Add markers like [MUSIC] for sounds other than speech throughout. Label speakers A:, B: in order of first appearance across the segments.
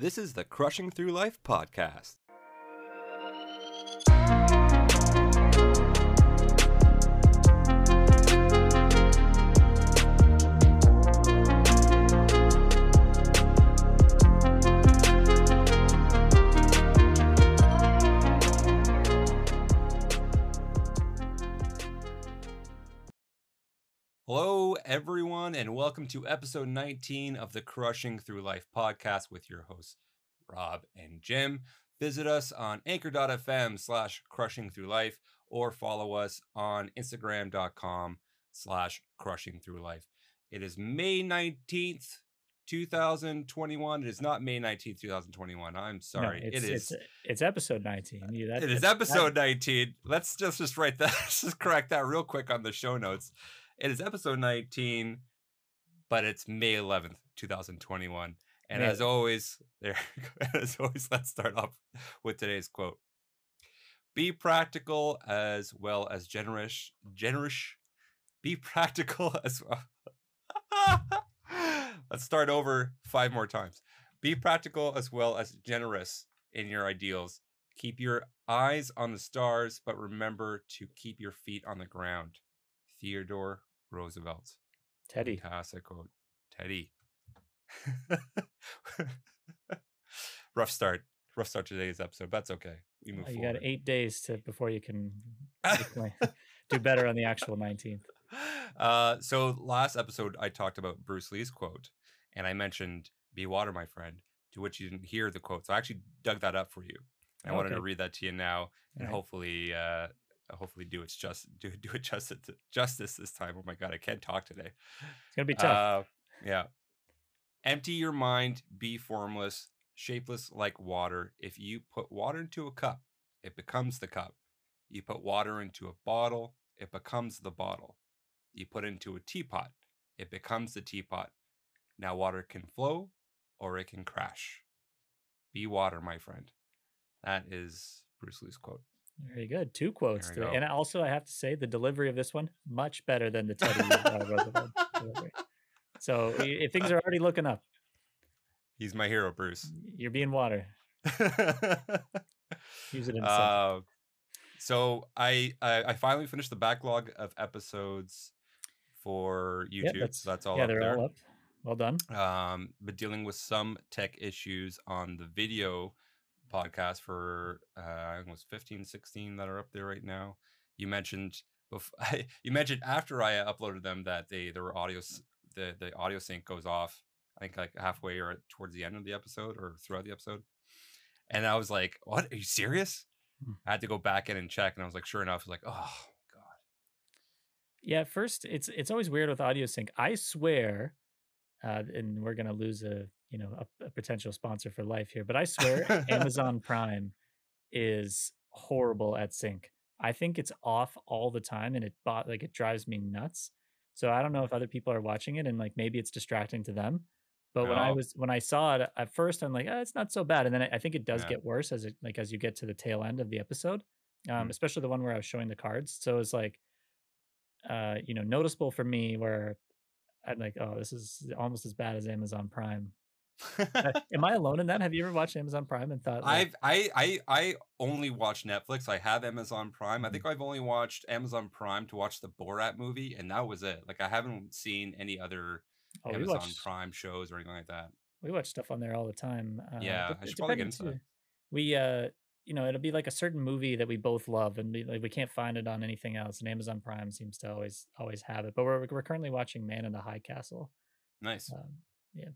A: This is the Crushing Through Life podcast. Hello, everyone, and welcome to episode 19 of the Crushing Through Life podcast with your hosts, Rob and Jim. Visit us on anchor.fm slash crushing through life or follow us on instagram.com slash crushing through life. It is May 19th, 2021. It is not May 19th, 2021. I'm
B: No,
A: sorry.
B: it's,
A: it is.
B: It's, it's episode 19. You, that,
A: It is
B: that-
A: episode 19. Let's just just write that. [LAUGHS] Let's just correct that real quick on the show notes. It is episode 19, but it's May 11th, 2021. And
B: May
A: as always, [LAUGHS] there as always, let's start off with today's quote. Be practical as well as generous. Generous. Be practical [LAUGHS] as well. [LAUGHS] let's start over five more times. Be practical as well as generous in your ideals. Keep your eyes on the stars, but remember to keep your feet on the ground. Theodore Roosevelt.
B: Teddy.
A: Fantastic quote. Teddy. [LAUGHS] Rough start. Rough start to today's episode. but That's okay. We move
B: Oh, you
A: forward.
B: got eight days to before you can [LAUGHS] [LAUGHS] do better on the actual 19th.
A: Uh, so last episode I talked about Bruce Lee's quote, and I mentioned "Be water, my friend," to which you didn't hear the quote. So I actually dug that up for you. I wanted to read that to you now, and
B: Alright.
A: hopefully, uh, hopefully do its just do [LAUGHS] do it justice justice this time. Oh my god, I can't talk today.
B: It's going to be tough.
A: Uh, yeah. Empty your mind, be formless, shapeless like water. If you put water into a cup, it becomes the cup. You put water into a bottle, it becomes the bottle. You put into a teapot, it becomes the teapot. Now water can flow or it can crash. Be water, my friend. That is Bruce Lee's quote.
B: Very good. Two quotes. today.
A: go.
B: And also, I have to say, the delivery of this one, much better than the Teddy uh, Roosevelt [LAUGHS] delivery. So if things are already looking up,
A: He's my hero, Bruce.
B: you're being water. [LAUGHS] Use it in.
A: Uh, so I, I I finally finished the backlog of episodes for YouTube.
B: Yeah, that's,
A: so that's all
B: yeah, they're
A: there.
B: all up. Well done.
A: Um, but dealing with some tech issues on the video podcast for uh, I think it was 15, 16 that are up there right now. You mentioned bef- [LAUGHS] you mentioned after I uploaded them that they there were audio the the audio sync goes off. I think like halfway or towards the end of the episode or throughout the episode. And I was like, "What? Are you serious?"
B: Hmm.
A: I had to go back in and check, and I was like, "Sure enough, I was like, oh god."
B: Yeah, first it's it's always weird with audio sync. I swear, uh, and we're gonna lose a you know a, a potential sponsor for life here, but I swear [LAUGHS] Amazon Prime is horrible at sync. I think it's off all the time, and it bought like it drives me nuts. So I don't know if other people are watching it, and like maybe it's distracting to them. But when I was when I saw it at first, I'm like, oh, it's not so bad, and then I, I think it does
A: Yeah.
B: get worse as it like as you get to the tail end of the episode, um,
A: Mm.
B: especially the one where I was showing the cards. So it's like uh, you know, noticeable for me where I'm like, oh, this is almost as bad as Amazon Prime. Uh, [LAUGHS] Am I alone in that? Have you ever watched Amazon Prime and thought, like,
A: I've I I I only watch Netflix. I have Amazon Prime. I
B: Mhm.
A: think I've only watched Amazon Prime to watch the Borat movie, and that was it. Like I haven't seen any other
B: oh,
A: Amazon Prime shows or anything like that.
B: we watch stuff on there all the time. Uh,
A: Yeah, I should probably get into that.
B: We, uh, you know, it'll be like a certain movie that we both love, and we, like we can't find it on anything else. And Amazon Prime seems to always always have it. But we're we're currently watching Man in the High Castle.
A: Nice.
B: Um, yeah,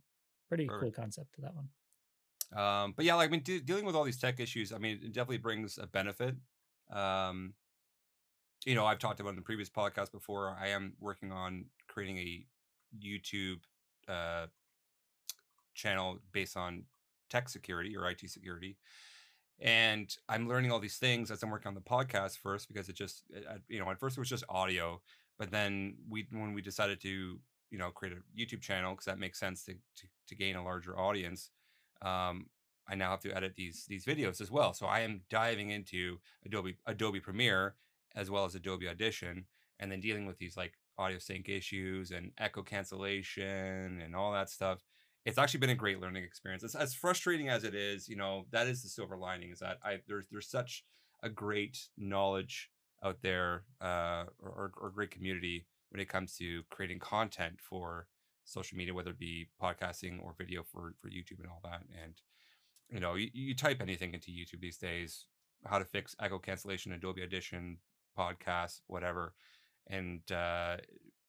B: pretty cool concept to that one.
A: Um, but yeah, like I mean, de- dealing with all these tech issues, I mean, it definitely brings a benefit. Um, you know, I've talked about in the previous podcast before. I am working on creating a YouTube uh, channel based on tech security or IT security, and I'm learning all these things as I'm working on the podcast first because it just, uh, uh, you know, at first it was just audio, but then we when we decided to you know create a YouTube channel because that makes sense to, to to gain a larger audience um, I now have to edit these these videos as well. So I am diving into Adobe Adobe Premiere as well as Adobe Audition, and then dealing with these like audio sync issues and echo cancellation and all that stuff. it's actually been a great learning experience. It's as frustrating as it is, you know, that is the silver lining is that I there's there's such a great knowledge out there uh, or, or great community when it comes to creating content for social media, whether it be podcasting or video for for YouTube and all that. And you know, you, you type anything into YouTube these days, how to fix echo cancellation, Adobe Audition, podcast, whatever, and uh,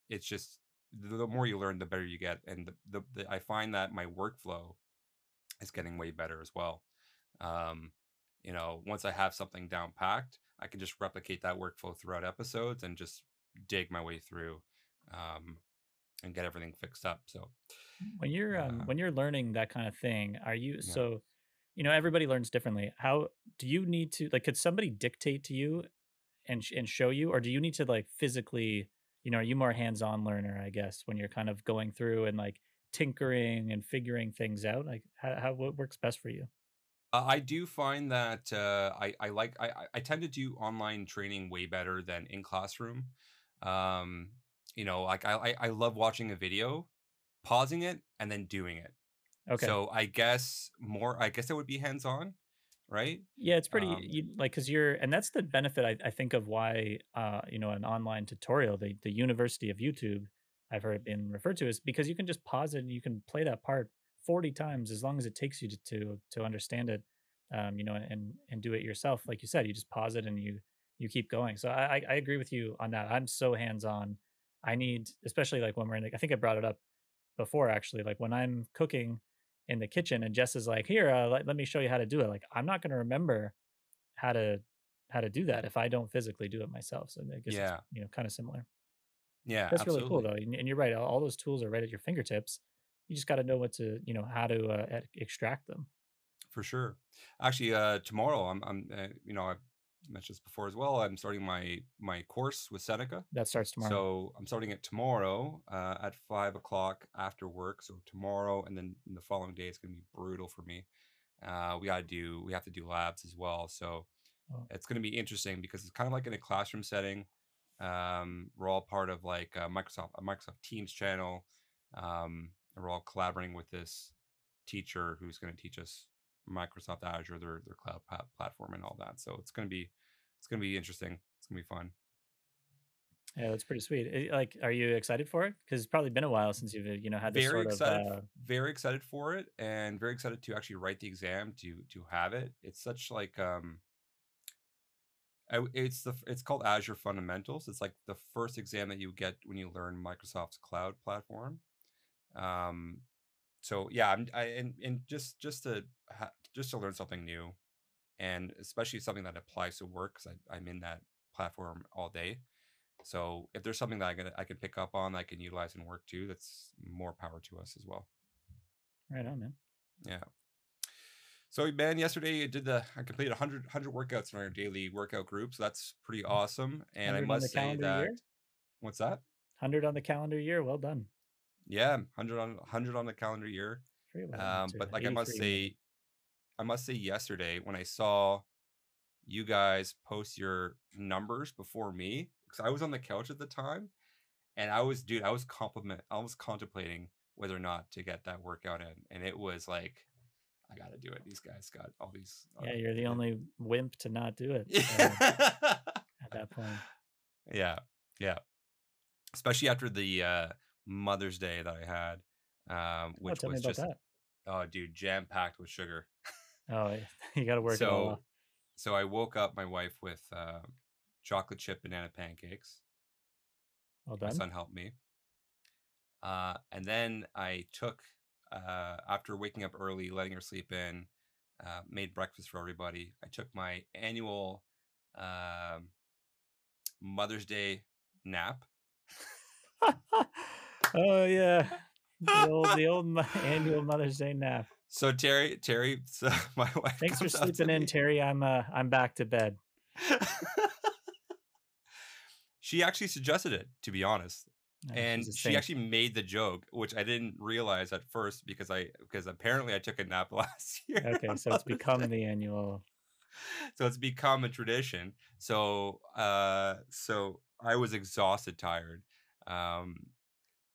A: it's just the more you learn, the better you get. And the, the, the I find that my workflow is getting way better as well. Um, you know, once I have something down packed, I can just replicate that workflow throughout episodes and just dig my way through um, and get everything fixed up. So
B: when you're um,
A: uh,
B: when you're learning that kind of thing, are you
A: yeah.
B: so you know everybody learns differently. How do you need to like could somebody dictate to you and and show you or do you need to like physically you know, are you more hands-on learner, I guess, when you're kind of going through and like tinkering and figuring things out? Like how, how what works best for you?
A: Uh, I do find that uh, I I like I I I tend to do online training way better than in classroom. Um, you know, like I I love watching a video, pausing it, and then doing it.
B: Okay.
A: So I guess more. I guess it would be hands on, right?
B: Yeah, it's pretty
A: Um,
B: you like because you're and that's the benefit I, I think of why uh you know an online tutorial, the the University of YouTube I've heard it been referred to is because you can just pause it and you can play that part 40 times as long as it takes you to to, to understand it. Um, you know, and and do it yourself. Like you said, you just pause it and you you keep going. So I I, agree with you on that. I'm so hands on. I need, especially like when we're in the, I think I brought it up before actually, like when I'm cooking in the kitchen and Jess is like, here, uh, let, let me show you how to do it. Like, I'm not going to remember how to, how to do that if I don't physically do it myself. So I guess it's,
A: yeah,
B: you know, kind of similar.
A: yeah,
B: That's really cool though. And, you're right. All, those tools are right at your fingertips. You just got to know what to, you know, how to uh, extract them.
A: for sure. Actually, uh, tomorrow I'm I'm uh, you know I've mentioned this before as well. I'm starting my my course with Seneca.
B: That starts tomorrow.
A: So I'm starting it tomorrow uh, at five o'clock after work. So tomorrow, and then the following day, it's going to be brutal for me. Uh, we got to do, we have to do labs as well. So
B: Oh,
A: it's going to be interesting because it's kind of like in a classroom setting. Um, we're all part of like a Microsoft, a Microsoft Teams channel. Um, and we're all collaborating with this teacher who's going to teach us Microsoft Azure, their their cloud platform, and all that. So it's going to be, it's going to be interesting. It's going to be fun.
B: yeah, that's pretty sweet. Eh, Like, are you excited for it? Because it's probably been a while since you've, uh, you know, had this
A: very
B: sort of,
A: excited f-
B: uh,
A: very excited for it and very excited to actually write the exam to to have it it's such like um I it's the it's called azure fundamentals it's like the first exam that you get when you learn microsoft's cloud platform um so yeah i'm I, and and just just to ha- just to learn something new and especially something that applies to work because i'm in that platform all day so if there's something that I can I can pick up on, I can utilize in work too, that's more power to us as well.
B: right on, man.
A: Yeah. So man, yesterday I did the I completed 100, 100 workouts in our daily workout group. So that's pretty mm. awesome. And I
B: 100 on the
A: must say that
B: year?
A: what's that?
B: 100 on the calendar year. Well done.
A: Yeah, 100 on 100 on the calendar year.
B: Very well done,
A: Um, but like I must say, I must say yesterday when I saw you guys post your numbers before me, because I was on the couch at the time and I was, dude, I was compliment, I was contemplating whether or not to get that workout in, and it was like, I got to do it. These guys got all these. Uh,
B: Yeah, you're the only wimp to not do it.
A: Yeah, [LAUGHS]
B: at that point,
A: yeah, yeah. Especially after the uh, Mother's Day that I had, um,
B: oh,
A: which
B: me
A: was just,
B: that.
A: oh, dude, jam packed with sugar.
B: Oh, [LAUGHS] you got to work
A: So, so I woke up my wife with uh, chocolate chip banana pancakes.
B: Well
A: My
B: done.
A: son helped me. Uh, and then I took, uh, after waking up early, letting her sleep in, uh, made breakfast for everybody. I took my annual um, Mother's Day nap. [LAUGHS] [LAUGHS]
B: oh yeah, the old the old [LAUGHS] annual Mother's Day nap.
A: So Terry, Terry, [LAUGHS] so my wife
B: Thanks for sleeping in,
A: me.
B: Terry. I'm uh I'm back to bed. [LAUGHS]
A: she actually suggested it, to be honest.
B: Oh,
A: and she actually made the joke, which I didn't realize at first because I because apparently I took a nap last year.
B: Okay, so it's become
A: Day.
B: the annual.
A: so it's become a tradition. So uh so I was exhausted, tired. Um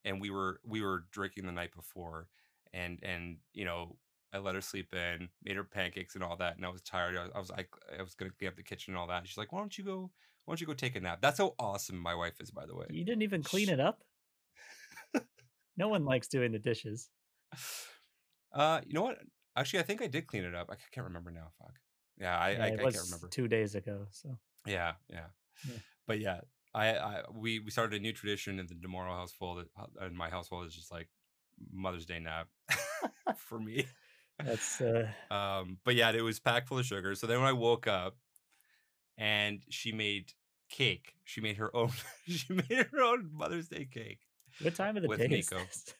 A: and we were we were drinking the night before and and you know I let her sleep in, made her pancakes and all that, and I was tired. I was, I I was gonna clean up the kitchen and all that. She's like, "Why don't you go? Why don't you go take a nap?" That's how awesome my wife is, by the way.
B: You didn't even clean
A: Sh-
B: it up. [LAUGHS] no one likes doing the dishes.
A: Uh, you know what? Actually, I think I did clean it up. I can't remember now. Fuck. Yeah, I
B: Yeah,
A: I, I can't remember.
B: two days ago. So
A: Yeah, yeah.
B: Yeah.
A: But yeah, I, I we we started a new tradition in the Demoro household. uh, In my household, is just like Mother's Day nap [LAUGHS] [LAUGHS] for me.
B: that's uh, [LAUGHS]
A: Um, but yeah, it was packed full of sugar. So then when I woke up, and she made cake. She made her own. she made her own Mother's Day cake.
B: what time of the day is
A: Nico.
B: this?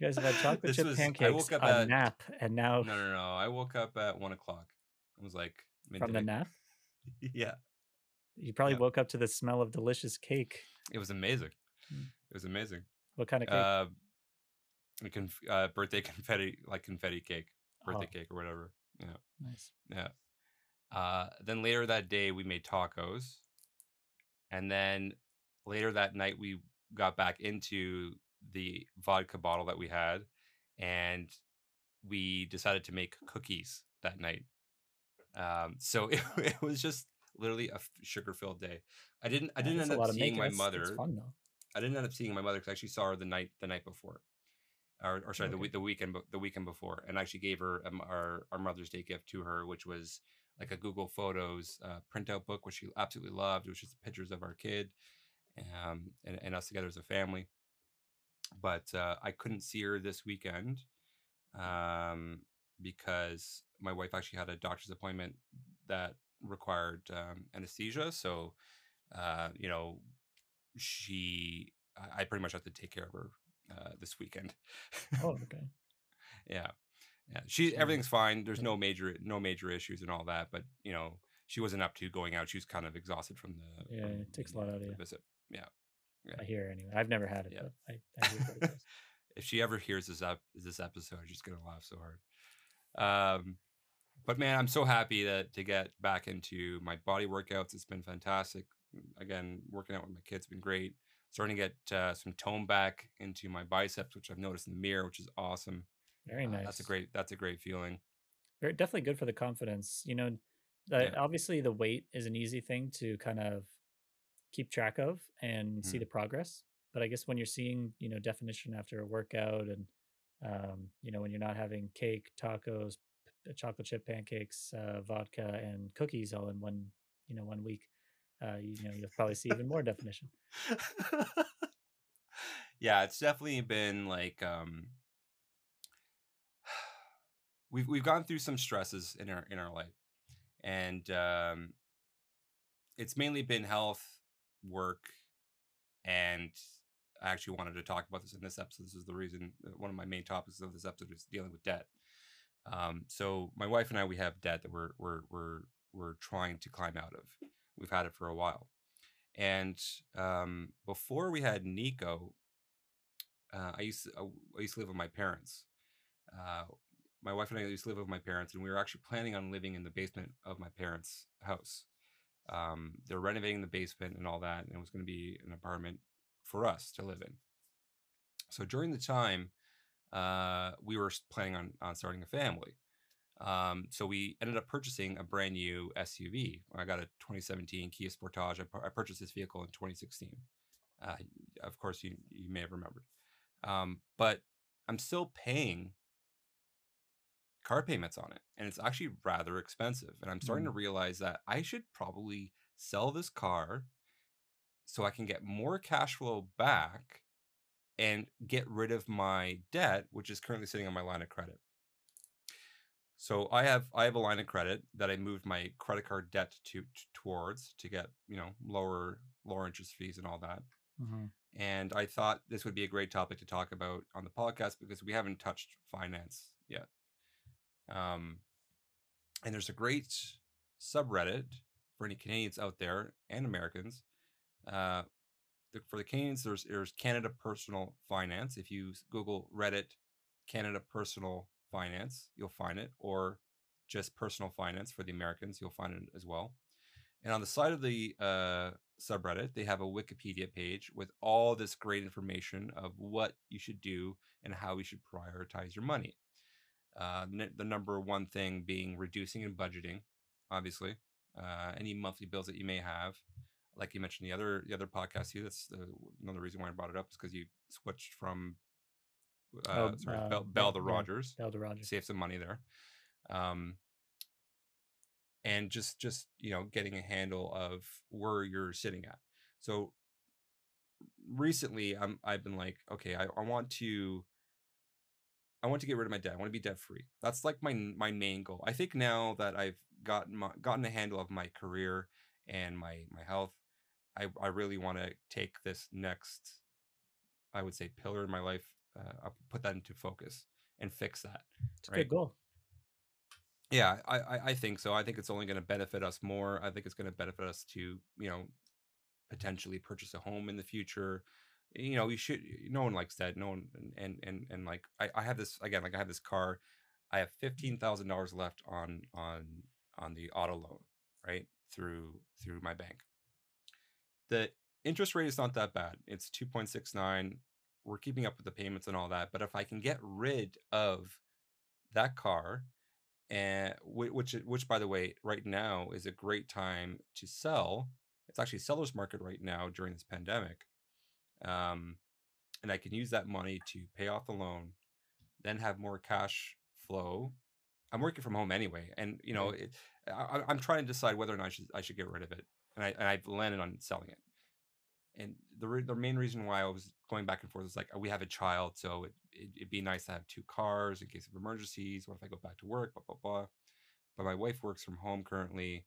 B: You guys have had chocolate
A: This
B: chip
A: was- I woke up
B: a
A: at-
B: nap, and now
A: No, no, no. I woke up at one o'clock. It was like midday.
B: from the nap,
A: yeah,
B: you probably
A: Yeah.
B: woke up to the smell of delicious cake.
A: it was amazing.
B: Mm.
A: It was amazing.
B: What kind of cake?
A: Uh, conf- uh, birthday [LAUGHS] confetti, like confetti cake, birthday
B: Oh.
A: cake or whatever. Yeah,
B: nice.
A: yeah. Uh, then later that day we made tacos, and then later that night we got back into the vodka bottle that we had, and we decided to make cookies that night. Um, so it, [LAUGHS] it was just literally a sugar filled day. I didn't I didn't end up seeing my mother.
B: It's fun.
A: I didn't end up seeing my mother because I actually saw her the night the night before, or, or sorry, the
B: Okay.
A: week the weekend the weekend before, and I actually gave her um, our our Mother's Day gift to her, which was like a Google Photos uh, printout book, which she absolutely loved. It was just pictures of our kid, um, and, and us together as a family. But uh, I couldn't see her this weekend, um, because my wife actually had a doctor's appointment that required um, anesthesia. So, uh, you know, she, I pretty much have to take care of her uh, this weekend.
B: Oh, [LAUGHS] okay.
A: yeah, yeah. She everything's fine. There's no major no major issues and all that. But you know, she wasn't up to going out. She was kind of exhausted from the
B: Yeah,
A: from
B: it takes a lot out of you.
A: Visit. Yeah.
B: I hear anyway. I've never had it,
A: Yeah.
B: but I, I it [LAUGHS]
A: if she ever hears this up this episode, she's gonna laugh so hard. Um, but man, I'm so happy that to get back into my body workouts. It's been fantastic. Again, working out with my kids has been great. Starting to get uh, some tone back into my biceps, which I've noticed in the mirror, which is awesome.
B: Very
A: Uh,
B: nice.
A: that's a great. That's a great feeling.
B: Very definitely good for the confidence. You know, the,
A: Yeah.
B: obviously the weight is an easy thing to kind of keep track of and see
A: Mhm.
B: the progress. But I guess when you're seeing, you know, definition after a workout and um, you know, when you're not having cake, tacos, chocolate chip pancakes, uh, vodka and cookies all in one, you know, one week, uh, you know, you'll probably see even more definition. [LAUGHS]
A: yeah, it's definitely been like um [SIGHS] we've we've gone through some stresses in our in our life. And um it's mainly been health, work, and I actually wanted to talk about this in this episode. This is the reason uh, one of my main topics of this episode is dealing with debt. Um, so my wife and I we have debt that we're we're we're we're trying to climb out of. We've had it for a while. And um, before we had Nico, uh, I used to, uh, I used to live with my parents. Uh, my wife and I used to live with my parents, and we were actually planning on living in the basement of my parents' house. Um, they're renovating the basement and all that, and it was going to be an apartment for us to live in. So during the time, uh, we were planning on on starting a family. Um, so we ended up purchasing a brand new SUV. I got a 2017 Kia Sportage. I, pu- I purchased this vehicle in 2016. Uh, of course, you you may have remembered, um, but I'm still paying car payments on it, and it's actually rather expensive. And I'm starting to realize that I should probably sell this car so I can get more cash flow back and get rid of my debt, which is currently sitting on my line of credit. So I have I have a line of credit that I moved my credit card debt to, t- towards to get you know lower lower interest fees and all that.
B: Mhm.
A: And I thought this would be a great topic to talk about on the podcast because we haven't touched finance yet. Um, and there's a great subreddit for any Canadians out there and Americans. Uh, the, for the Canadians, there's there's Canada Personal Finance. If you Google Reddit Canada Personal Finance, you'll find it, or just Personal Finance for the Americans, you'll find it as well. And on the side of the uh, subreddit, they have a Wikipedia page with all this great information of what you should do and how you should prioritize your money. Uh, the number one thing being reducing and budgeting, obviously. Uh, any monthly bills that you may have, like you mentioned the other the other podcast here. That's the, another reason why I brought it up is because you switched from uh,
B: Oh,
A: sorry
B: uh,
A: Bell,
B: Bell-
A: Bell to
B: yeah.
A: Rogers
B: Bell to Rogers.
A: save some money there um and just just you know getting a handle of where you're sitting at so recently i'm i've been like okay i, I want to i want to get rid of my debt i want to be debt free that's like my my main goal i think now that i've gotten my, gotten a handle of my career and my my health i i really want to take this next i would say pillar in my life uh, I'll put that into focus and fix that
B: It's a good goal.
A: yeah, I, I, I think so. I think it's only going to benefit us more. I think it's going to benefit us to, you know, potentially purchase a home in the future. You know, you should. No one likes that. No one, and and and, and like I, I have this again. Like I have this car. I have fifteen thousand dollars left on on on the auto loan, right through through my bank. The interest rate is not that bad. It's two point six nine. We're keeping up with the payments and all that. But if I can get rid of that car and which which by the way right now is a great time to sell it's actually seller's market right now during this pandemic um and i can use that money to pay off the loan then have more cash flow i'm working from home anyway and you know it, I, I- i'm trying to decide whether or not i should i should get rid of it and i and i've landed on selling it and the re- the main reason why I was going back and forth is like we have a child, so it, it it'd be nice to have two cars in case of emergencies. What if I go back to work? Blah blah blah. But my wife works from home currently.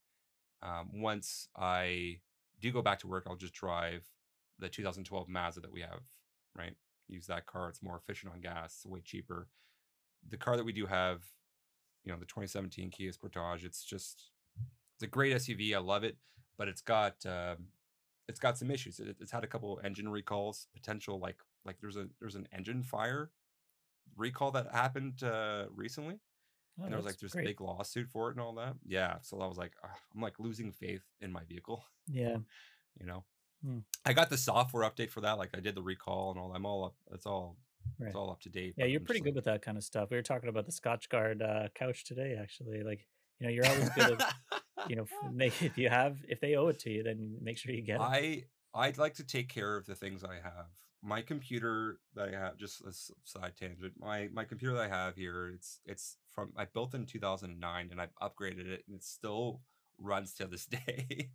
A: Um, once I do go back to work, I'll just drive the 2012 Mazda that we have. Right, use that car. It's more efficient on gas. Way cheaper. The car that we do have, you know, the 2017 Kia Sportage. It's just it's a great SUV. I love it, but it's got um, it's got some issues. It, it's had a couple engine recalls, potential like like there's a there's an engine fire recall that happened uh, recently,
B: Oh,
A: and there was like there's
B: great.
A: a big lawsuit for it and all that. Yeah, so I was like, I'm like losing faith in my vehicle.
B: Yeah. [LAUGHS]
A: You know,
B: Hmm.
A: I got the software update for that. Like I did the recall and all. I'm all up. It's all
B: Right.
A: it's all up to date.
B: Yeah, you're
A: I'm
B: pretty good with that kind of stuff. We were talking about the Scotchgard uh, couch today, actually. Like, you know, you're always good at, [LAUGHS] you know, make [LAUGHS] if you have if they owe it to you, then make sure you get it.
A: I I'd like to take care of the things I have. My computer that I have, just a side tangent. My my computer that I have here, it's it's from I built in 2009, and I've upgraded it, and it still runs to this [LAUGHS] day.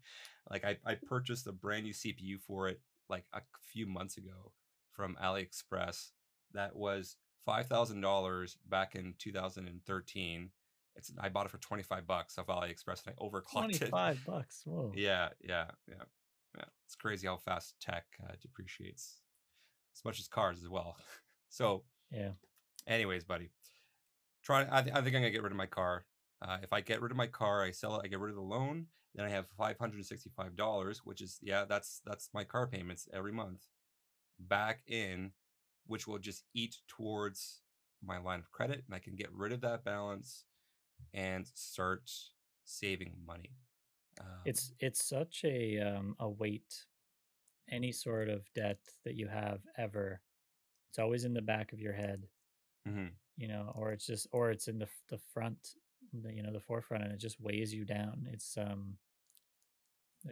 A: like I I purchased a brand new CPU for it like a few months ago from AliExpress. That was five thousand dollars back in 2013. It's I bought it for 25 bucks off AliExpress, and I overclocked it.
B: 25 bucks. [LAUGHS] Whoa.
A: Yeah, yeah, yeah, yeah. It's crazy how fast tech uh, depreciates, as much as cars as well. [LAUGHS] so,
B: Yeah.
A: anyways, buddy, try. I, th- I think I'm gonna get rid of my car. Uh, if I get rid of my car, I sell it. I get rid of the loan. Then I have five hundred sixty-five dollars, which is yeah, that's that's my car payments every month, back in, which will just eat towards my line of credit, and I can get rid of that balance and start saving money. Um,
B: It's it's such a um a weight any sort of debt that you have ever. It's always in the back of your head,
A: mhm.
B: you know, or it's just or it's in the the front, the, you know, the forefront and it just weighs you down. It's um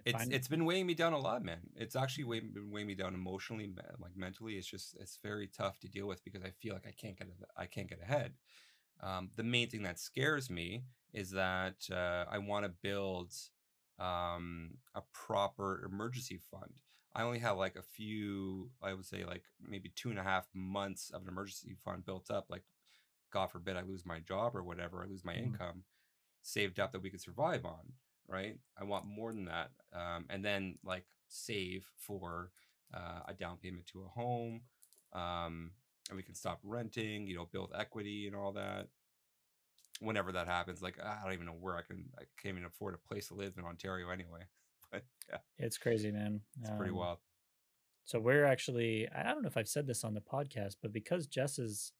A: It's
B: find-
A: it's been weighing me down a lot, man. It's actually way, been weighing me down emotionally, like mentally. It's just it's very tough to deal with because I feel like I can't get I can't get ahead. Um, the main thing that scares me is that uh, I want to build um, a proper emergency fund. I only have like a few, I would say like maybe two and a half months of an emergency fund built up. Like, God forbid I lose my job or whatever, I lose my
B: Mhm.
A: income saved up that we could survive on right i want more than that um, and then like save for uh, a down payment to a home um, and we can stop renting you know build equity and all that. Whenever that happens like i don't even know where i can i can't even afford a place to live in ontario anyway [LAUGHS] but yeah.
B: It's crazy, man.
A: it's pretty
B: Um,
A: wild.
B: So we're actually I don't know if I've said this on the podcast, but because Jess is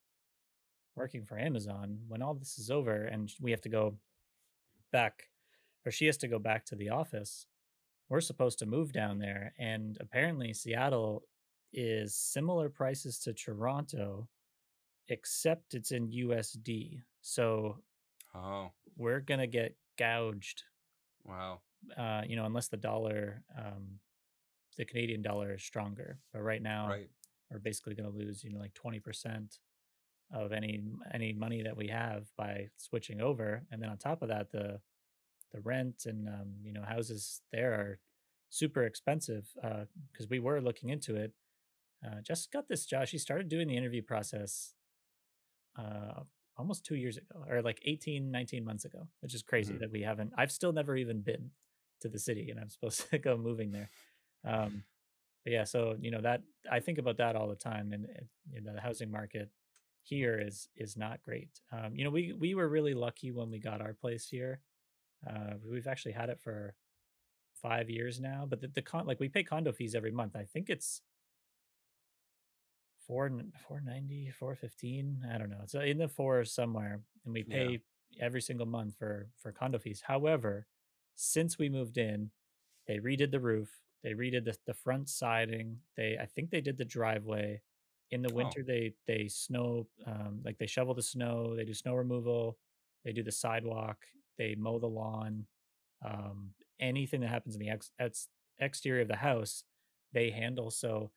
B: working for Amazon, when all this is over and we have to go back or she has to go back to the office, we're supposed to move down there, and apparently Seattle is similar prices to Toronto, except it's in USD. So
A: Oh,
B: we're gonna get gouged,
A: wow.
B: uh, you know, unless the dollar, um, the Canadian dollar is stronger. But right now,
A: Right.
B: we're basically gonna lose, you know, like 20% of any any money that we have by switching over. And then on top of that, the the rent and um, you know houses there are super expensive Uh because we were looking into it. Uh, Jess got this job. She started doing the interview process uh, almost two years ago, or like 18, 19 months ago, which is crazy
A: hmm
B: that we haven't. I've still never even been to the city, and I'm supposed [LAUGHS] to go moving there. Um, but yeah, so you know that I think about that all the time, and it- you know the housing market here is is not great. Um, you know, we we were really lucky when we got our place here. Uh, we've actually had it for five years now, but the, the con like we pay condo fees every month. I think it's four four ninety, four fifteen. I don't know. It's uh, in the fours somewhere, and we
A: Yeah.
B: pay every single month for for condo fees. However, since we moved in, they redid the roof, they redid the, the front siding. They I think they did the driveway. In the
A: Oh,
B: winter, they they snow um, like they shovel the snow, they do snow removal, they do the sidewalk, they mow the lawn. Um, anything that happens in the ex, ex, exterior of the house, they handle. So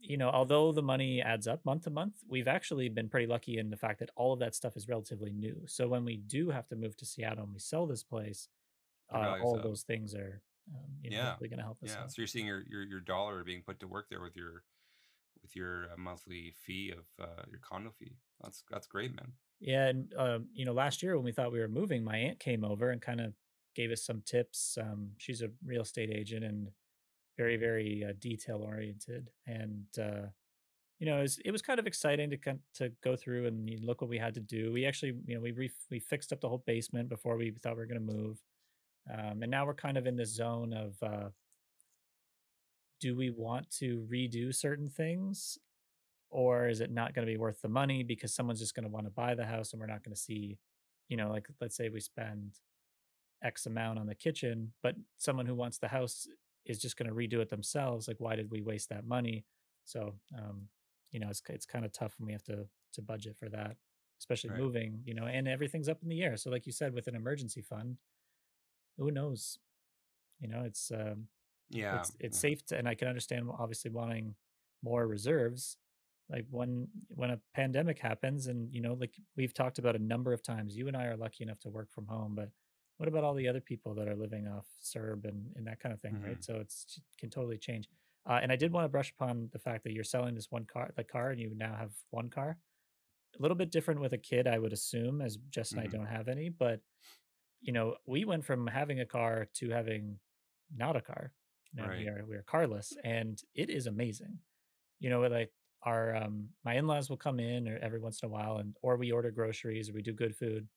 B: you know, although the money adds up month to month, we've actually been pretty lucky in the fact that all of that stuff is relatively new. So when we do have to move to Seattle and we sell this place, uh, all
A: up.
B: those things are, um, you know,
A: Yeah.
B: going to help us
A: Yeah.
B: out.
A: So you're seeing your your your dollar being put to work there with your with your uh, monthly fee of uh, your condo fee. That's that's great, man.
B: Yeah, and um, you know, last year when we thought we were moving, my aunt came over and kind of gave us some tips. Um, she's a real estate agent and very, very uh, detail oriented, and uh, you know, it was, it was kind of exciting to to go through and look what we had to do. We actually, you know, we re- we fixed up the whole basement before we thought we were going to move, um, and now we're kind of in this zone of uh, do we want to redo certain things or is it not going to be worth the money because someone's just going to want to buy the house and we're not going to see, you know, like let's say we spend X amount on the kitchen, but someone who wants the house is just going to redo it themselves. Like, why did we waste that money? So, um, you know, it's it's kind of tough when we have to to budget for that, especially
A: Right.
B: moving. You know, and everything's up in the air. So, like you said, with an emergency fund, who knows? You know, it's um,
A: Yeah.
B: it's it's
A: Yeah.
B: safe to, and I can understand obviously wanting more reserves. Like when when a pandemic happens, and you know, like we've talked about a number of times, you and I are lucky enough to work from home, but what about all the other people that are living off CERB and, and that kind of thing, right?
A: hmm
B: So it's can totally change. Uh, and I did want to brush upon the fact that you're selling this one car, the car, and you now have one car. A little bit different with a kid, I would assume, as Jess and I
A: hmm
B: don't have any. But you know, we went from having a car to having not a car. You know, we are we are carless, and it is amazing. You know, like our um my in-laws will come in or every once in a while, and or we order groceries or we do good food,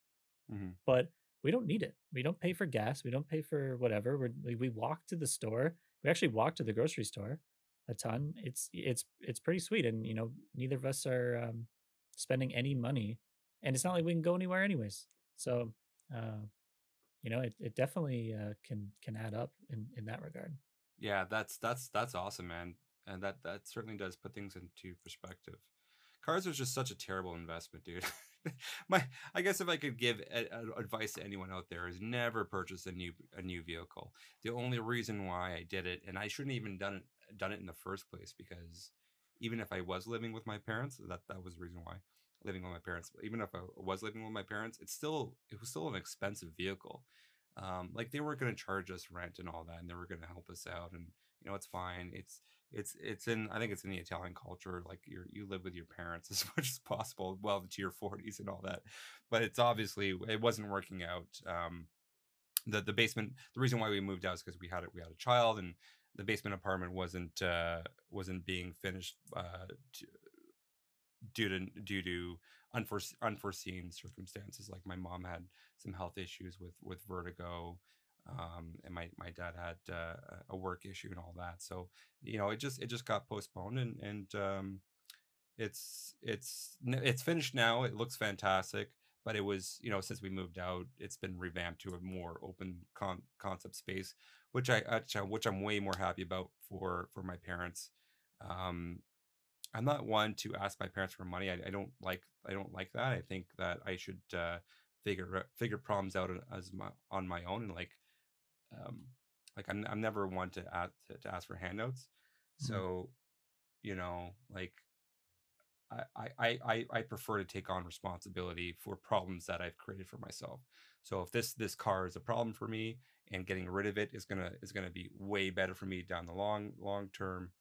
A: hmm
B: but we don't need it. We don't pay for gas. We don't pay for whatever. We're, we we walk to the store. We actually walk to the grocery store a ton. It's it's it's pretty sweet, and you know, neither of us are um, spending any money, and it's not like we can go anywhere anyways. So, uh, you know, it, it definitely uh, can can add up in in that regard.
A: Yeah. That's that's that's awesome, man. And that that certainly does put things into perspective. Cars are just such a terrible investment, dude. [LAUGHS] [LAUGHS] My, I guess if I could give a, a- advice to anyone out there is never purchase a new a new vehicle. The only reason why I did it, and I shouldn't even done it done it in the first place, because even if I was living with my parents, that that was the reason why living with my parents. Even if I was living with my parents, it's still it was still an expensive vehicle. Um, like they were going to charge us rent and all that, and they were going to help us out, and you know it's fine. It's it's it's in I think it's in the Italian culture. Like you you live with your parents [LAUGHS] as much as possible, well into your forties and all that. But it's obviously it wasn't working out. Um, the the basement. The reason why we moved out is because we had it. We had a child, and the basement apartment wasn't uh, wasn't being finished uh, t- due to due to unforeseen, unforeseen circumstances. Like my mom had some health issues with with vertigo. Um, and my, my dad had uh, a work issue and all that, so you know it just it just got postponed and and um, it's it's it's finished now. It looks fantastic, but it was you know since we moved out, it's been revamped to a more open con- concept space, which I which, I, which I'm way more happy about for for my parents. Um, I'm not one to ask my parents for money. I, I don't like I don't like that. I think that I should uh, figure uh, figure problems out as my on my own and like um like I'm I'm never one to ask to, to ask for handouts.
B: Mhm.
A: So you know like I, I I I I prefer to take on responsibility for problems that I've created for myself. So if this this car is a problem for me and getting rid of it is gonna is gonna be way better for me down the long long term,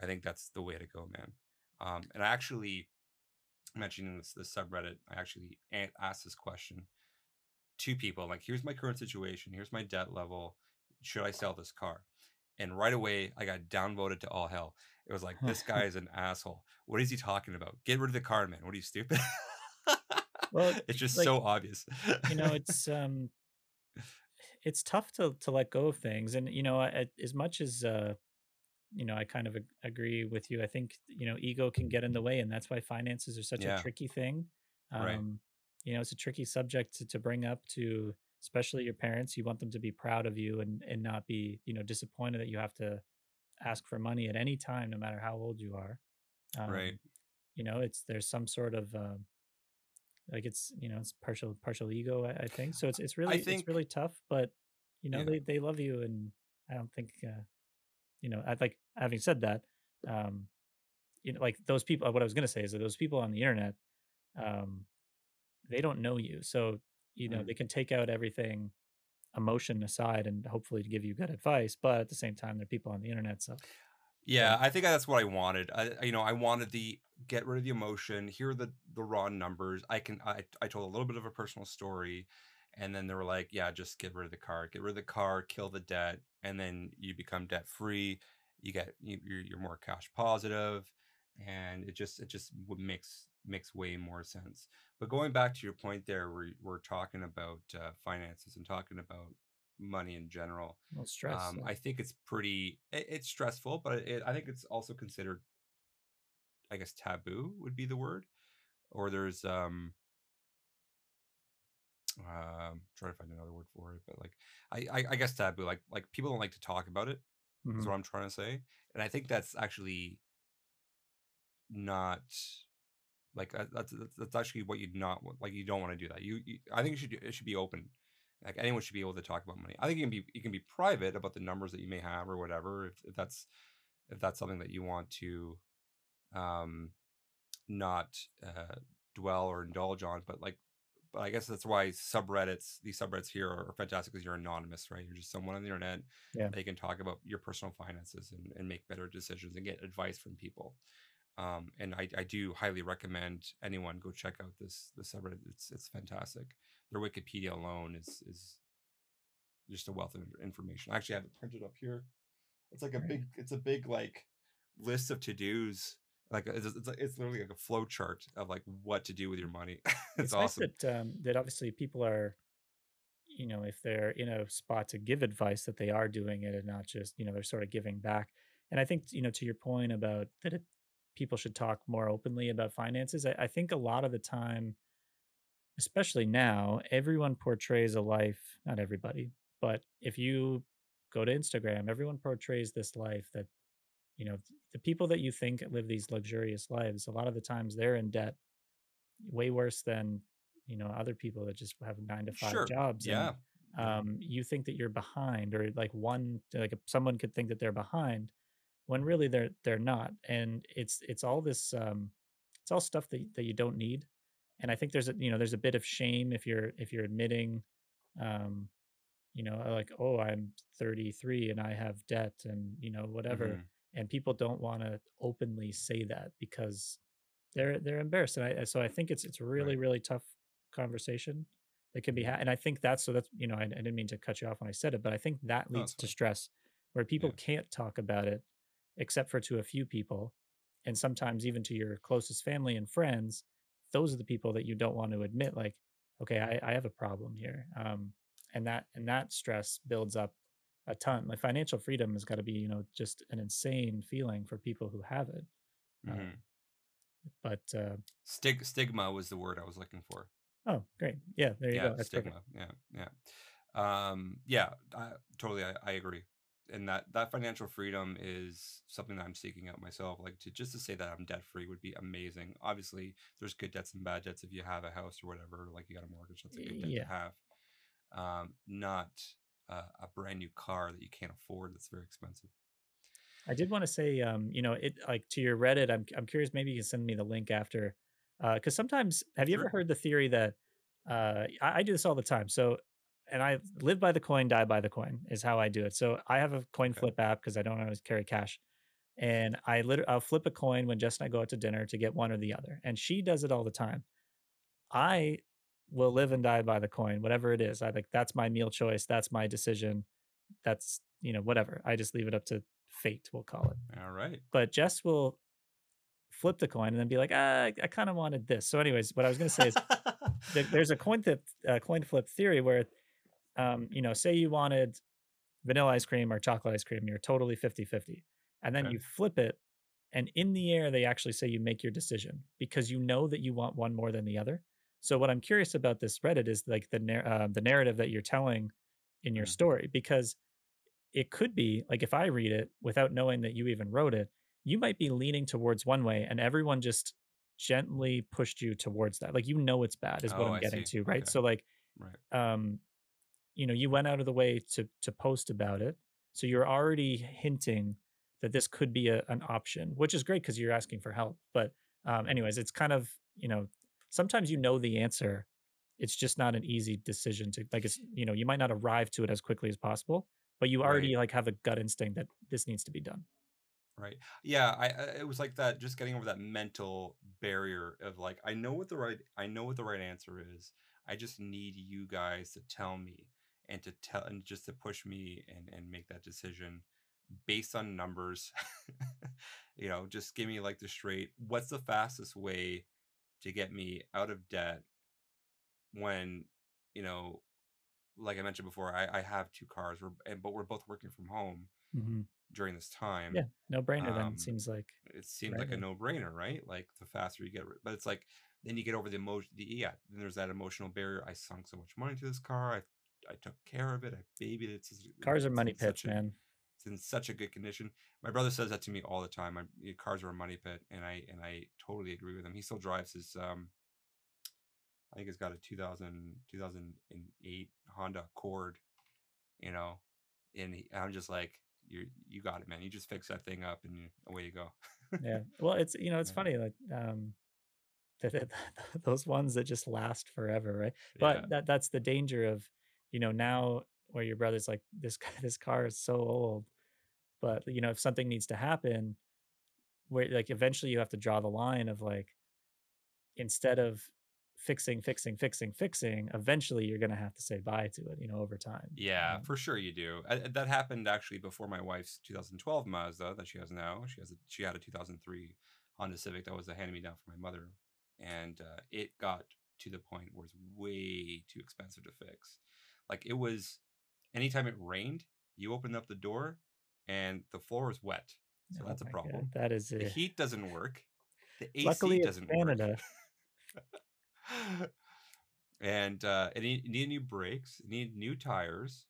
A: I think that's the way to go, man. Um, and I actually mentioning this this subreddit, I actually asked this question to people like, here's my current situation, here's my debt level, should I sell this car? And right away, I got downvoted to all hell. It was like, this guy [LAUGHS] is an asshole. What is he talking about? Get rid of the car, man. What are you stupid?
B: Well, [LAUGHS]
A: it's just
B: like
A: so obvious.
B: you know, [LAUGHS] it's um, it's tough to to let go of things, and you know, I, as much as uh, you know, I kind of ag- agree with you. I think you know, ego can get in the way, and that's why finances are such a tricky thing.
A: right,
B: Um, you know, it's a tricky subject to, to bring up to, especially your parents. You want them to be proud of you and and not be you know disappointed that you have to ask for money at any time, no matter how old you are.
A: right.
B: Um, you know, it's there's some sort of um, like it's you know it's partial partial ego I, I think so it's it's really it's really tough but you know
A: yeah,
B: they they love you and i don't think uh, you know i like having said that um you know like those people what i was going to say is that those people on the internet um they don't know you so you know
A: mm,
B: they can take out everything emotion aside and hopefully to give you good advice but at the same time they're people on the internet so yeah.
A: I think that's what I wanted. I, I- you know, I wanted the get rid of the emotion. Here are the the raw numbers. I can. I I told a little bit of a personal story, and then they were like, "Yeah, just get rid of the car. Get rid of the car. Kill the debt, and then you become debt free. You get you, you're you're more cash positive, and it just it just makes makes way more sense." But going back to your point there, where we're talking about uh, finances and talking about money in general
B: no stress
A: um,
B: like
A: I think it's pretty. It, it's stressful, but it, I think it's also considered, I guess, taboo would be the word. Or there's um, um, trying to find another word for it, but like, I, I, I guess taboo. Like, like people don't like to talk about it. Is
B: hmm
A: what I'm trying to say, and I think that's actually not like that- that's that's, that's actually what you'd not want- like. You don't want to do that. You, you, I think it should it should be open. Like anyone should be able to talk about money. I think you can be it can be private about the numbers that you may have or whatever. If, if that's if that's something that you want to um not uh dwell or indulge on but like but i guess that's why subreddits these subreddits here are fantastic because you're anonymous right you're just someone on the internet
B: yeah
A: They can talk about your personal finances and, and make better decisions and get advice from people um and i i do highly recommend anyone go check out this this subreddit. It's it's fantastic. Their wikipedia alone is is just a wealth of information. I actually have it printed up here. It's like a big it's a big like list of to-dos like it's, it's, it's literally like a flow chart of like what to do with your money. [LAUGHS] It's
B: it's nice
A: awesome.
B: that um that obviously people are you know, if they're in a spot to give advice, that they are doing it and not just, you know, they're sort of giving back. And I think, you know, to your point about that it, people should talk more openly about finances, I, I think a lot of the time, especially now, everyone portrays a life, not everybody, but if you go to Instagram, everyone portrays this life that, you know, the people that you think live these luxurious lives, a lot of the times they're in debt way worse than you know other people that just have nine to five
A: sure.
B: jobs
A: yeah yeah.
B: um, you think that you're behind or like one like someone could think that they're behind when really they're they're not and it's it's all this um it's all stuff that, that you don't need and i think there's a you know there's a bit of shame if you're if you're admitting um you know like oh i'm 33 and i have debt and you know whatever
A: hmm
B: and people don't want to openly say that because they're they're embarrassed, and I so I think it's it's a really
A: right.
B: really tough conversation that can be had, and I think that's so that's you know I, I didn't mean to cut you off when I said it, but I think that leads
A: it's
B: to stress where people
A: yeah.
B: can't talk about it except for to a few people, and sometimes even to your closest family and friends. Those are the people that you don't want to admit, like, okay, I, I have a problem here, um, and that and that stress builds up a ton. Like financial freedom has got to be you know just an insane feeling for people who have it. Um,
A: hmm
B: but uh,
A: Stig- stigma was the word i was looking for
B: Oh, great. Yeah, there you
A: Yeah,
B: go. That's perfect.
A: stigma. Yeah, yeah. Um, yeah, I, totally. I, I agree. And that that financial freedom is something that I'm seeking out myself. Like to just to say that I'm debt free would be amazing. Obviously, there's good debts and bad debts if you have a house or whatever. Like you got a mortgage, that's a good debt to have. Um, not uh, a brand new car that you can't afford. That's very expensive.
B: I did want to say, um, you know, it like to your Reddit. I'm I'm curious. Maybe you can send me the link after, because sometimes have you ever heard the theory that uh, I, I do this all the time. So, and I live by the coin, die by the coin is how I do it. So I have a coin
A: Okay.
B: flip app because I don't always carry cash, and I literally I'll flip a coin when Jess and I go out to dinner to get one or the other, and she does it all the time. I will live and die by the coin, whatever it is. I like that's my meal choice. That's my decision. That's you know whatever. I just leave it up to fate. We'll call it
A: All right.
B: but Jess will flip the coin and then be like, ah, I, I kind of wanted this. So, anyways, what I was going to say is [LAUGHS] there, there's a coin flip, uh, coin flip theory where, um, you know, say you wanted vanilla ice cream or chocolate ice cream, you're totally 50 50. And then
A: Okay.
B: you flip it, and in the air, they actually say you make your decision because you know that you want one more than the other. So, what I'm curious about this Reddit is like the, nar- uh, the narrative that you're telling in your
A: Mm,
B: story because it could be like if I read it without knowing that you even wrote it, you might be leaning towards one way and everyone just gently pushed you towards that. Like you know it's bad is what
A: Oh,
B: I'm
A: I
B: getting
A: see.
B: to, right?
A: Okay.
B: So like
A: Right.
B: um you know, you went out of the way to to post about it. So you're already hinting that this could be a, an option, which is great because you're asking for help. But um anyways, it's kind of, you know, sometimes you know the answer. It's just not an easy decision to like it's, you know, you might not arrive to it as quickly as possible but you
A: Right.
B: already like have a gut instinct that this needs to be done.
A: Right. Yeah, I, I it was like that just getting over that mental barrier of like I know what the right I know what the right answer is. I just need you guys to tell me and to tell and just to push me and and make that decision based on numbers. [LAUGHS] you know, just give me like the straight what's the fastest way to get me out of debt when, you know, like I mentioned before, I, I have two cars, we're, and but we're both working from home
B: Mhm.
A: during this time
B: Yeah, no brainer then,
A: um
B: seems like,
A: it seems
B: right?
A: like a no-brainer right like the faster you get but it's like then you get over the emotion the yeah then there's that emotional barrier i sunk so much money into this car i i took care of it i babied it it's,
B: cars are money pits,
A: a
B: man.
A: it's in such a good condition my brother says that to me all the time cars are a money pit and i and i totally agree with him he still drives his um i think he's got a 2000 2008 honda accord you know and he, i'm just like you you got it man you just fix that thing up and you, away you go
B: Yeah. Well, it's you know, it's [LAUGHS]
A: yeah
B: funny like um that [LAUGHS] those ones that just last forever, right?
A: yeah
B: But that that's the danger of, you know, now where your brother's like this guy, [LAUGHS] this car is so old, but you know, if something needs to happen, where like eventually you have to draw the line of like instead of fixing, fixing, fixing, fixing, eventually you're gonna have to say bye to it, you know, over time.
A: Yeah, for sure you do. Uh, that happened actually before my wife's 2012 Mazda that she has now. She has a she had a 2003 Honda Civic that was a hand me down from my mother, and uh, it got to the point where it's way too expensive to fix. Like it was, anytime it rained, you opened up the door, and the floor was wet, so
B: oh
A: that's a
B: my god,
A: problem.
B: that is
A: The heat doesn't work. The AC [LAUGHS]
B: luckily
A: doesn't work.
B: Canada. [LAUGHS]
A: and uh, it needed new brakes, it needed new tires,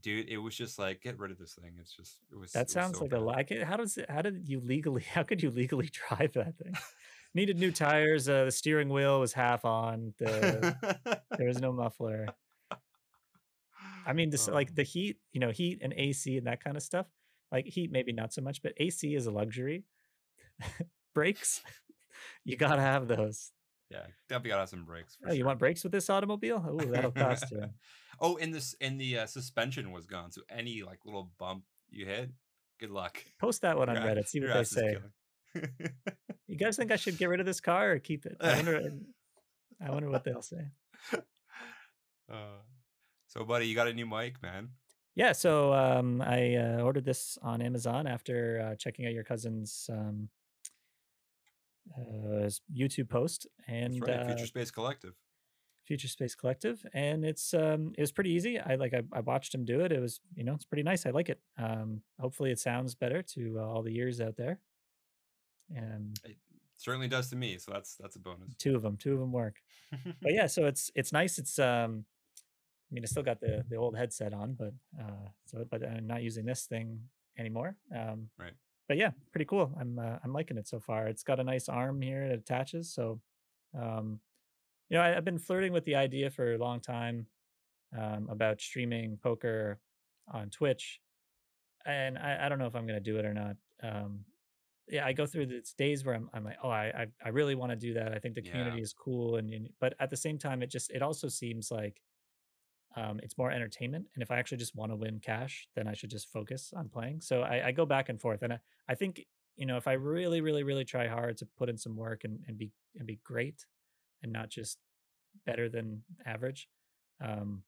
A: dude. It was just like get rid of this thing. It's just it was
B: That
A: it was
B: sounds
A: so
B: like a
A: bad.
B: like how does it how did you legally [LAUGHS] how could you legally drive that thing? Needed new tires, uh, the steering wheel was half on, the there was no muffler. I mean, this
A: oh,
B: like the heat, you know, heat and AC and that kind of stuff. Like heat, maybe not so much, but AC is a luxury. [LAUGHS] Brakes, [LAUGHS] you gotta have those.
A: yeah, definitely gotta have some brakes for
B: Oh, you want brakes with this automobile? Oh, that'll cost you. [LAUGHS]
A: oh, and this and the uh, suspension was gone, so any like little bump you hit, good luck.
B: Post that one on Reddit. See what they say. You guys think I should get rid of this car or keep it? I wonder. I wonder what they'll say.
A: uh, so, buddy, you got a new mic, man.
B: Yeah, so um, I uh, ordered this on Amazon after uh, checking out your cousin's um, uh, YouTube post and
A: right, Future
B: uh,
A: Space Collective.
B: Future Space Collective, and it's um, it was pretty easy. I like I, I watched him do it. It was you know it's pretty nice. I like it. Um, hopefully, it sounds better to uh, all the ears out there. And
A: It Certainly does to me, so that's that's a bonus.
B: Two of them, two of them work. But [LAUGHS] yeah, so it's it's nice. It's um, mean, I still got the the old headset on, but uh, so but I'm not using this thing anymore. Um,
A: Right.
B: but yeah, pretty cool. I'm uh, I'm liking it so far. It's got a nice arm here that attaches, so um, you know, I, I've been flirting with the idea for a long time um, about streaming poker on Twitch, and I, I don't know if I'm gonna do it or not. Um, yeah, I go through these days where I'm, I'm like, oh, I, I, I really want to do that. I think the
A: Yeah.
B: community is cool, and, and but at the same time, it just, it also seems like um, it's more entertainment. And if I actually just want to win cash, then I should just focus on playing. So I, I go back and forth, and I, I think you know if I really, really, really try hard to put in some work and, and be and be great, and not just better than average, um,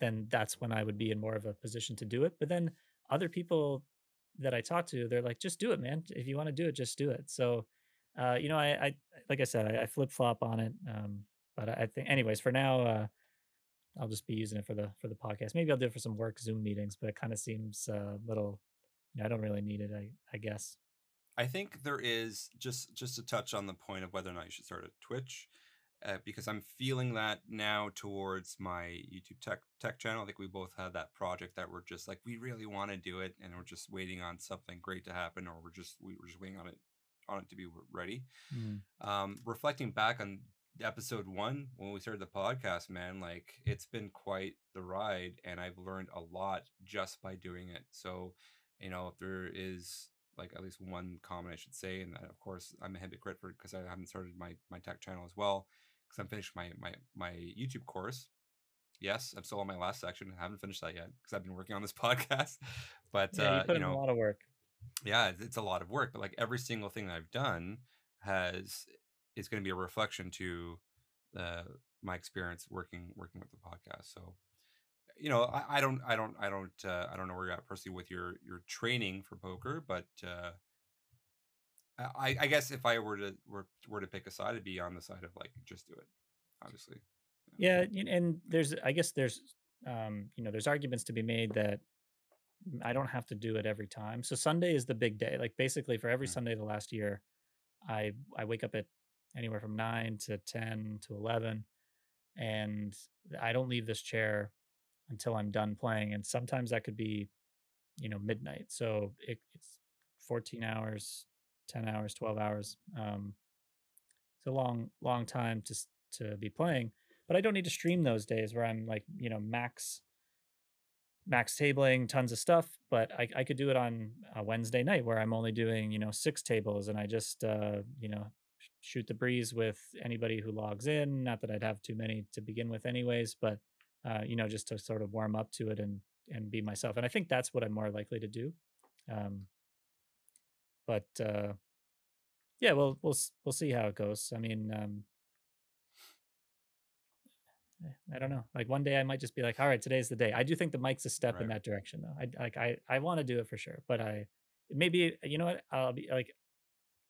B: then that's when I would be in more of a position to do it. But then other people that I talk to, they're like, just do it, man. If you want to do it, just do it. So, uh, you know, I, I like I said, I, I flip flop on it. Um, but I think, anyways, for now, uh, I'll just be using it for the for the podcast. Maybe I'll do it for some work Zoom meetings, but it kind of seems a little. You know, I don't really need it. I I guess.
A: I think there is just just to touch on the point of whether or not you should start a Twitch, uh, because I'm feeling that now towards my YouTube tech tech channel. I think we both had that project that we're just like we really want to do it, and we're just waiting on something great to happen, or we're just we were just waiting on it on it to be ready.
B: Mm,
A: Um, reflecting back on episode one when we started the podcast, man, like it's been quite the ride, and I've learned a lot just by doing it. So, you know, if there is like at least one comment I should say, and that of course I'm a hypocrite for because I haven't started my my tech channel as well because I'm finished my my my YouTube course. Yes, I'm still on my last section. I haven't finished that yet because I've been working on this [LAUGHS] podcast. But
B: yeah, you
A: uh,
B: put
A: you
B: in a lot of work.
A: yeah, it's, it's a lot of work, but like every single thing that I've done has is going to be a reflection to the my experience working working with the podcast. So, you know, I, I don't I don't I don't uh, I don't know where you're at personally with your your training for poker, but uh, I I guess if I were to were, were to pick a side, it'd be on the side of like just do it, obviously.
B: Yeah, and there's I guess there's um, you know, there's arguments to be made that I don't have to do it every time. So Sunday is the big day. Like basically for every
A: Mm,
B: Sunday the last year, I I wake up at anywhere from 9 to 10 to 11 and I don't leave this chair until I'm done playing and sometimes that could be, you know, midnight. So it, it's 14 hours, 10 hours, 12 hours. Um it's a long long time to to be playing, but I don't need to stream those days where I'm like, you know, max max tabling tons of stuff but i, I could do it on a wednesday night where i'm only doing you know six tables and i just uh you know shoot the breeze with anybody who logs in not that i'd have too many to begin with anyways but uh you know just to sort of warm up to it and and be myself and i think that's what i'm more likely to do um but uh yeah we'll we'll we'll see how it goes i mean um Eh, I don't know. Like one day I might just be like, all right, today's the day. I do think the mic's a step in that direction though. I like I I want to do it for sure, but I maybe you know what? I'll be like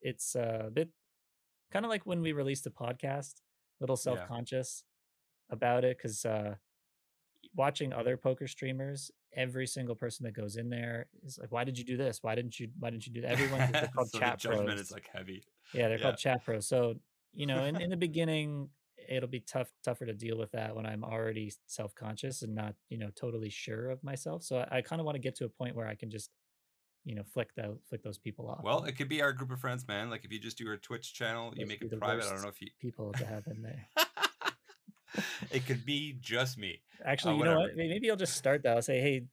B: it's a bit kind of like when we released the podcast, a little self-conscious about it cuz uh watching other poker streamers, every single person that goes in there is like, why did you do this? Why didn't you why didn't you do that? Everyone they're [LAUGHS] called
A: so the judgment
B: pros.
A: like heavy.
B: Yeah, they're
A: Yeah.
B: called chat pros. So, you know, in, in the [LAUGHS] beginning, it'll be tough, tougher to deal with that when I'm already self conscious and not, you know, totally sure of myself. So I, I kind of want to get to a point where I can just, you know, flick that, flick those people off.
A: Well, it could be our group of friends, man. Like if you just do your Twitch channel, you make it private. I don't know if you.
B: people to have in there. [LAUGHS]
A: it could be just me.
B: Actually,
A: Uh,
B: you know what? Maybe I'll just start that. I'll say, hey,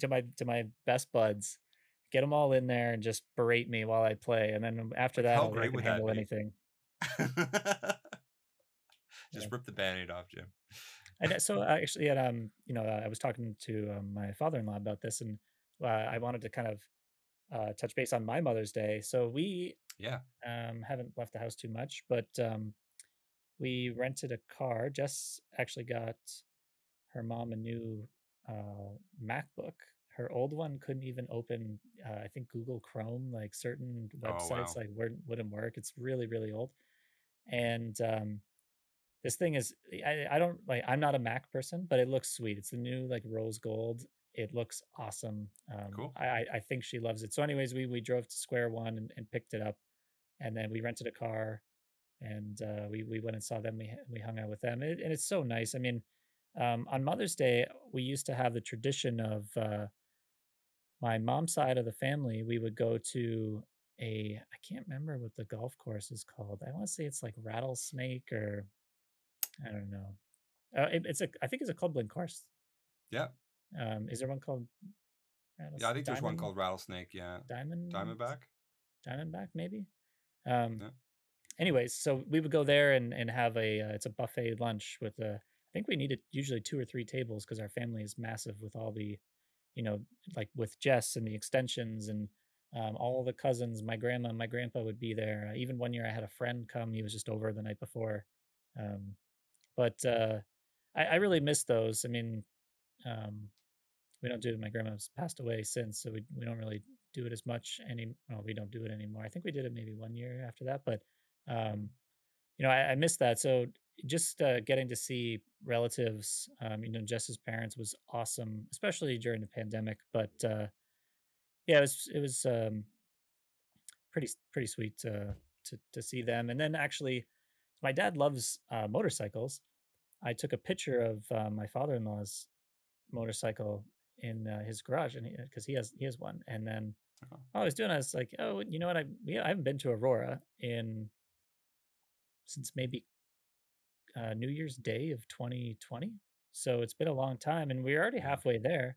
B: to my to my best buds, get them all in there and just berate me while I play, and then after that,
A: how
B: I'll, I can
A: that
B: handle anything. [LAUGHS]
A: just
B: Yeah.
A: rip the band-aid off, Jim.
B: And uh, so actually, had, um, you know, uh, I was talking to um, my father-in-law about this, and uh, I wanted to kind of uh, touch base on my Mother's Day. So we
A: Yeah.
B: um, haven't left the house too much, but um, we rented a car. Jess actually got her mom a new uh, MacBook. Her old one couldn't even open, uh, I think Google Chrome, like certain
A: Oh
B: websites,
A: wow.
B: like wouldn't wouldn't work. It's really really old, and um, this thing is I, I don't like I'm not a Mac person, but it looks sweet. It's the new like rose gold. It looks awesome. Um,
A: Cool.
B: I I think she loves it. So, anyways, we we drove to Square One and, and picked it up. and then we rented a car, and uh, we we went and saw them. We we hung out with them, and, and it's so nice. I mean, um, on Mother's Day, we used to have the tradition of uh, my mom's side of the family. We would go to a I can't remember what the golf course is called. I want to say it's like Rattlesnake or I don't know. Uh, it, it's a I think it's a Club Link course.
A: Yeah.
B: Um, is there one called
A: Yeah, I think there's one called Rattlesnake. Yeah.
B: Diamond
A: Diamondback.
B: Diamondback maybe? Um,
A: Yeah.
B: anyways, so we would go there and and have a uh, it's a buffet lunch with uh I think we needed usually two or three tables because our family is massive with all the you know like with Jess and the extensions and um, all the cousins. My grandma and my grandpa would be there. Uh, even one year I had a friend come. He was just over the night before. Um, but uh, I, I really miss those. I mean, um, we don't do it. My grandma's passed away since, so we we don't really do it as much any. Well, we don't do it anymore. I think we did it maybe one year after that, but um, you know, I, I miss that. So just uh, getting to see relatives, um, you know, Jess's parents was awesome, especially during the pandemic. But uh, yeah, it was it was um, pretty pretty sweet to to to see them. And then actually, my dad loves uh, motorcycles. I took a picture of uh, my father-in-law's motorcycle in uh, his garage, and because he, has he has one. And then
A: Oh.
B: while I was doing, I was like, oh, you know what? I we, I haven't been to Aurora in since maybe uh, New Year's Day of 2020. So it's been a long time, and we're already halfway there.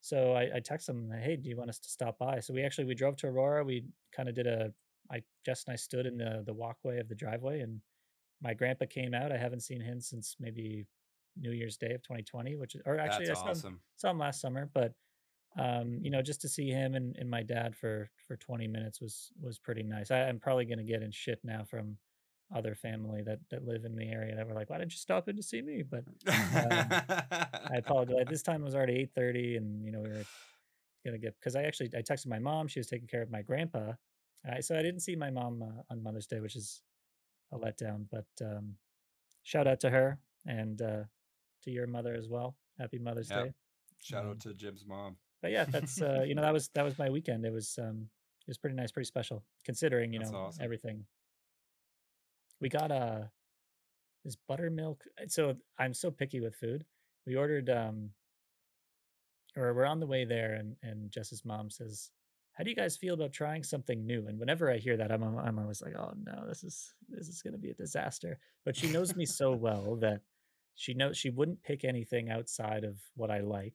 B: So I, I texted him, "Hey, do you want us to stop by?" So we actually we drove to Aurora. We kind of did a. I Jess and I stood in the the walkway of the driveway, and my grandpa came out. I haven't seen him since maybe New Year's Day of 2020, which is or actually
A: That's
B: I saw him, saw him last summer, but um, you know, just to see him and, and my dad for for 20 minutes was was pretty nice. I, I'm probably gonna get in shit now from other family that that live in the area that were like, "Why didn't you stop in to see me?" But um, I apologize. This time it was already 8:30, and you know we were gonna get because I actually I texted my mom. She was taking care of my grandpa, I, so I didn't see my mom uh, on Mother's Day, which is a letdown. But um, shout out to her and uh, to your mother as well. Happy Mother's
A: Yep.
B: Day.
A: Shout
B: Um,
A: out to Jim's mom.
B: but yeah, that's uh, you know [LAUGHS] that was that was my weekend. It was um, it was pretty nice, pretty special considering you
A: That's
B: know
A: awesome.
B: everything. We got uh this buttermilk. So I'm so picky with food. We ordered um or we're on the way there and and Jess's mom says, "How do you guys feel about trying something new?" And whenever I hear that, I'm I'm always like, "Oh no, this is this is going to be a disaster." But she knows me so well that she knows she wouldn't pick anything outside of what I like.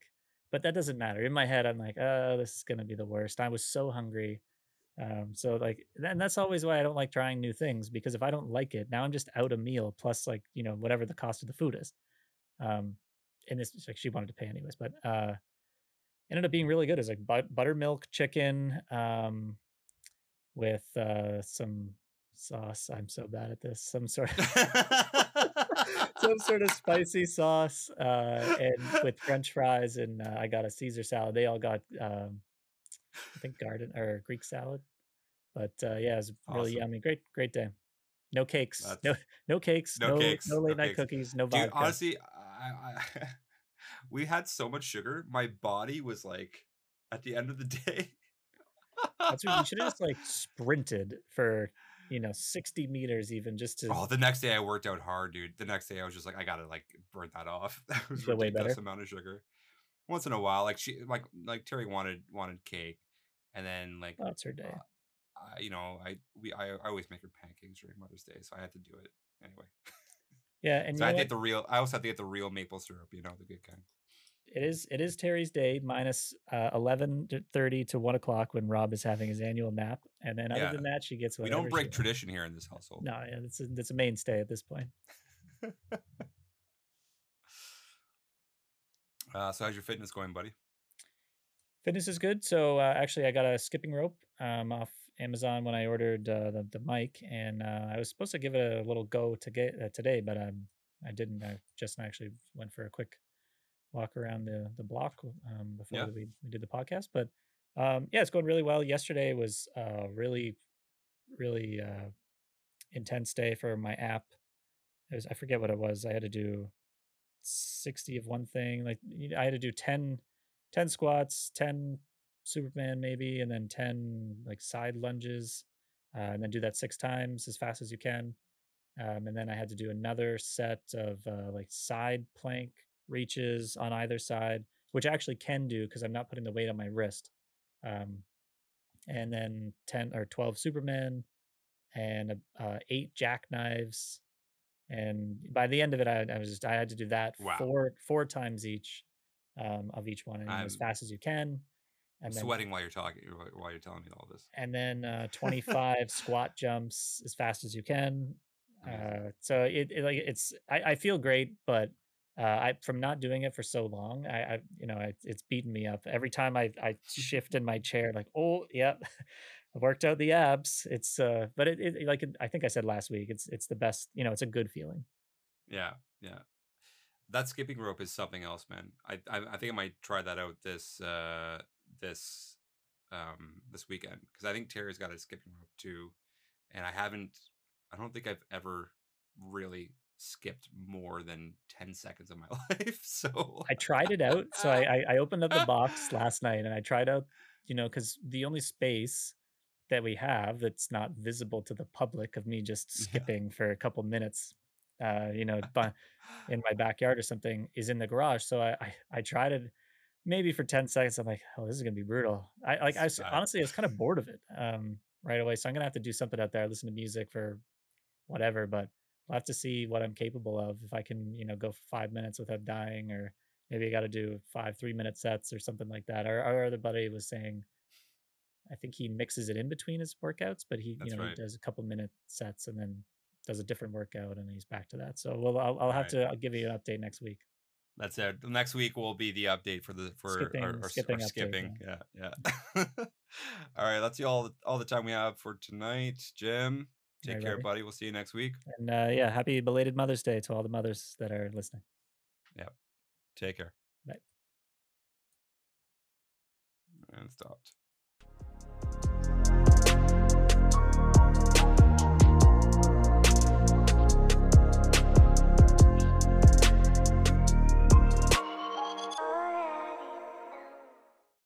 B: But that doesn't matter. In my head, I'm like, "Oh, this is going to be the worst." I was so hungry. Um, so like, and that's always why I don't like trying new things because if I don't like it, now I'm just out a meal plus like you know whatever the cost of the food is. Um, and this like she wanted to pay anyways, but uh, ended up being really good. It was like but- buttermilk chicken um, with uh, some sauce. I'm so bad at this. Some sort [LAUGHS] [LAUGHS] some sort of spicy sauce uh, and with French fries, and uh, I got a Caesar salad. They all got um, I think garden or Greek salad. But uh, yeah, it was really yummy. Great, great day. No cakes. No,
A: That's
B: no cakes.
A: no
B: No,
A: cakes.
B: no
A: No
B: late night
A: cakes.
B: cookies. No
A: Dude,
B: vodka.
A: honestly, I, I [LAUGHS] we had so much sugar. My body was like at the end of the [LAUGHS] day.
B: That's what you should have just like sprinted for you know sixty meters even just to
A: Oh, the next day I worked out hard, dude. The next day I was just like, I gotta like burn that off. [LAUGHS] That was
B: way
A: ridiculous
B: better.
A: amount of sugar. Once in a while, like she, like like Terry wanted wanted cake, and then like
B: that's her day.
A: uh, I, you know, I we I, I always make her pancakes during Mother's Day, so I had to do it anyway.
B: Yeah, and
A: So I had to get the real. I also had to get the real maple syrup, you know, the good kind.
B: It is it is Terry's day minus uh, eleven thirty to one o'clock when Rob is having his annual nap, and then other
A: Yeah,
B: than that, she gets
A: we don't break tradition here in this household.
B: No, yeah, it's a, it's a mainstay at this point. [LAUGHS]
A: Uh, so how's your fitness going, buddy?
B: Fitness is good. So uh, actually, I got a skipping rope um, off Amazon when I ordered uh, the the mic, and uh, I was supposed to give it a little go to get uh, today, but um, I didn't. I just actually went for a quick walk around the the block um, before
A: Yeah.
B: we we did the podcast. But um, yeah, it's going really well. Yesterday was a really really uh, intense day for my app. It was I forget what it was. I had to do 60 of one thing. Like I had to do 10, 10 squats, 10 Superman maybe, and then 10 like side lunges. uh, and then do that six times as fast as you can. Um, and then I had to do another set of uh, like side plank reaches on either side, which I actually can do because I'm not putting the weight on my wrist. Um, and then 10 or 12 Superman and uh, eight jackknives. And by the end of it, I, I was just, I had to do that
A: Wow.
B: four, four times each um, of each one and as
A: I'm
B: fast as you can.
A: I'm
B: And then
A: sweating while you're talking wh- while you're telling me all this.
B: and then uh, [LAUGHS] 25 squat jumps as fast as you can. Uh, so it, it like it's I, I feel great, but uh, I from not doing it for so long, I, I you know it, it's beaten me up every time I I shift in my chair. Like oh yeah, [LAUGHS] I worked out the abs. It's uh, but it, it like I think I said last week, it's it's the best. You know, it's a good feeling.
A: Yeah, yeah. That skipping rope is something else, man. I I, I think I might try that out this uh this um this weekend because I think Terry's got a skipping rope too, and I haven't. I don't think I've ever really skipped more than ten seconds of my [LAUGHS] life. So
B: I tried it out. So I, I opened up the box last night and I tried out, you know, because the only space that we have that's not visible to the public of me just [LAUGHS]
A: yeah,
B: skipping for a couple minutes, uh, you know, [LAUGHS] in my backyard or something is in the garage. So I I, I tried it maybe for 10 seconds. I'm like, oh, this is gonna be brutal. I like I honestly I was kind of bored of it um right away. So I'm gonna have to do something out there, listen to music for whatever, but I'll have to see what I'm capable of. If I can, you know, go five minutes without dying, or maybe I got to do five three minute sets or something like that. Our, our other buddy was saying, I think he mixes it in between his workouts, but he, you
A: That's
B: know, he does a couple minute sets and then does a different workout and he's back to that. So, well, I'll, I'll have
A: right.
B: to, I'll give you an update next week.
A: That's it. Next week will be the update for the for our,
B: Skipping,
A: our, our
B: skipping update.
A: skipping.
B: Yeah.
A: Yeah, yeah. [LAUGHS] all right, that's all all the time we have for tonight. Jim, take care,
B: buddy.
A: buddy. We'll see you next week.
B: And uh, yeah, happy belated Mother's Day to all the mothers that are listening.
A: Yeah, take care.
B: Bye.
A: And stopped.